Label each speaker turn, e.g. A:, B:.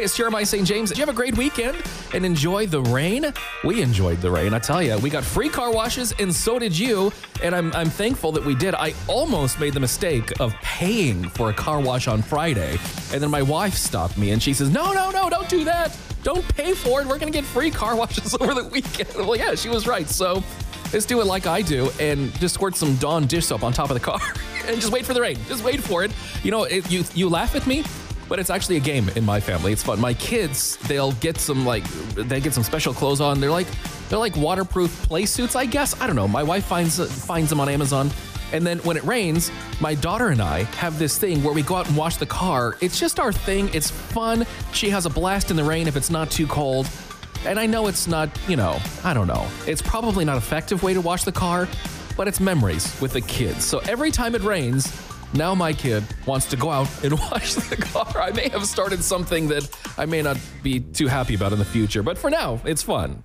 A: Hey, it's Jeremiah St. James. Did you have a great weekend and enjoy the rain? We enjoyed the rain. I tell you, we got free car washes, and so did you. And I'm, I'm thankful that we did. I almost made the mistake of paying for a car wash on Friday. And then my wife stopped me and she says, No, no, no, don't do that. Don't pay for it. We're going to get free car washes over the weekend. Well, yeah, she was right. So let's do it like I do and just squirt some Dawn dish soap on top of the car and just wait for the rain. Just wait for it. You know, it, you you laugh at me, but it's actually a game in my family. It's fun. My kids, they'll get some like they get some special clothes on. They're like they're like waterproof play suits, I guess. I don't know. My wife finds finds them on Amazon. And then when it rains, my daughter and I have this thing where we go out and wash the car. It's just our thing. It's fun. She has a blast in the rain if it's not too cold. And I know it's not, you know, I don't know. It's probably not effective way to wash the car, but it's memories with the kids. So every time it rains, now my kid wants to go out and wash the car. I may have started something that I may not be too happy about in the future, but for now, it's fun.